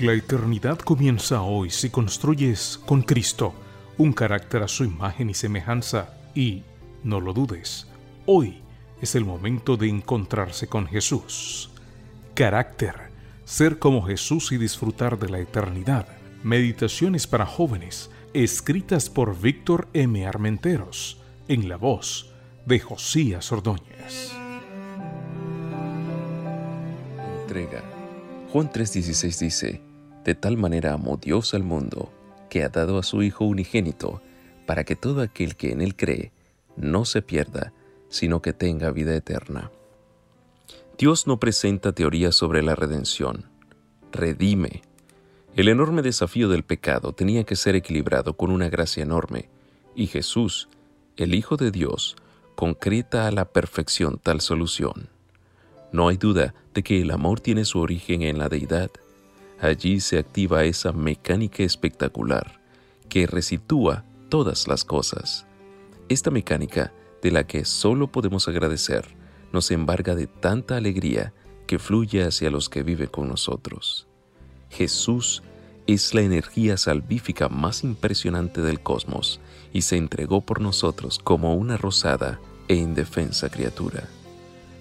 La eternidad comienza hoy si construyes con Cristo un carácter a su imagen y semejanza y, no lo dudes, hoy es el momento de encontrarse con Jesús. Carácter, ser como Jesús y disfrutar de la eternidad. Meditaciones para jóvenes, escritas por Víctor M. Armenteros, en la voz de Josías Ordóñez. Entrega. Juan 3:16 dice, De tal manera amó Dios al mundo, que ha dado a su Hijo unigénito, para que todo aquel que en él cree no se pierda, sino que tenga vida eterna. Dios no presenta teorías sobre la redención, redime. El enorme desafío del pecado tenía que ser equilibrado con una gracia enorme, y Jesús, el Hijo de Dios, concreta a la perfección tal solución. No hay duda de que el amor tiene su origen en la deidad. Allí se activa esa mecánica espectacular que resitúa todas las cosas. Esta mecánica de la que solo podemos agradecer, nos embarga de tanta alegría que fluye hacia los que viven con nosotros. Jesús es la energía salvífica más impresionante del cosmos y se entregó por nosotros como una rosada e indefensa criatura.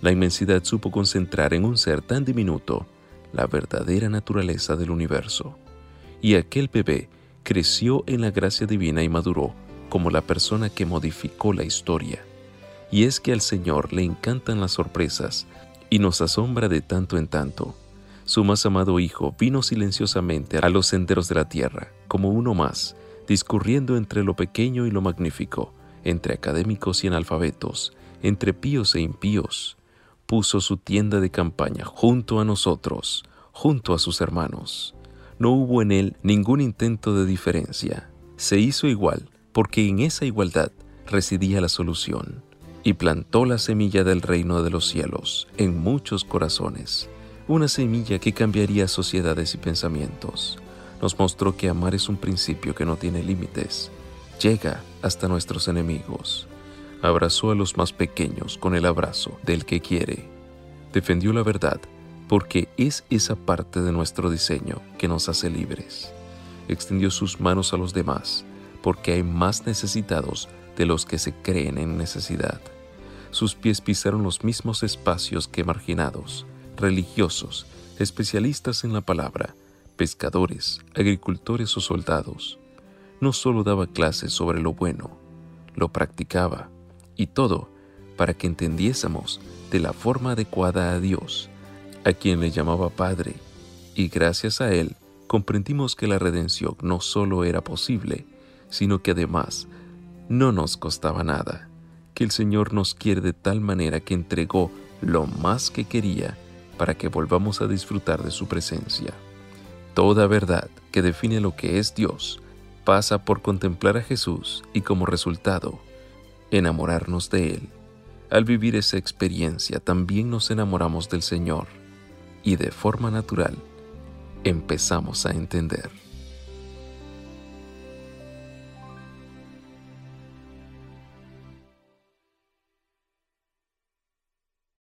La inmensidad supo concentrar en un ser tan diminuto la verdadera naturaleza del universo. Y aquel bebé creció en la gracia divina y maduró como la persona que modificó la historia. Y es que al Señor le encantan las sorpresas y nos asombra de tanto en tanto. Su más amado Hijo vino silenciosamente a los senderos de la tierra, como uno más, discurriendo entre lo pequeño y lo magnífico, entre académicos y analfabetos, entre píos e impíos. Puso su tienda de campaña junto a nosotros, junto a sus hermanos. No hubo en él ningún intento de diferencia. Se hizo igual, porque en esa igualdad residía la solución y plantó la semilla del reino de los cielos en muchos corazones, una semilla que cambiaría sociedades y pensamientos. Nos mostró que amar es un principio que no tiene límites, llega hasta nuestros enemigos. Abrazó a los más pequeños con el abrazo del que quiere. Defendió la verdad porque es esa parte de nuestro diseño que nos hace libres. Extendió sus manos a los demás porque hay más necesitados de los que se creen en necesidad. Sus pies pisaron los mismos espacios que marginados, religiosos, especialistas en la palabra, pescadores, agricultores o soldados. No solo daba clases sobre lo bueno, lo practicaba, y todo para que entendiésemos de la forma adecuada a Dios, a quien le llamaba Padre, y gracias a Él comprendimos que la redención no solo era posible, sino que además no nos costaba nada, que el Señor nos quiere de tal manera que entregó lo más que quería para que volvamos a disfrutar de su presencia. Toda verdad que define lo que es Dios pasa por contemplar a Jesús y como resultado, enamorarnos de Él. Al vivir esa experiencia también nos enamoramos del Señor y de forma natural empezamos a entender.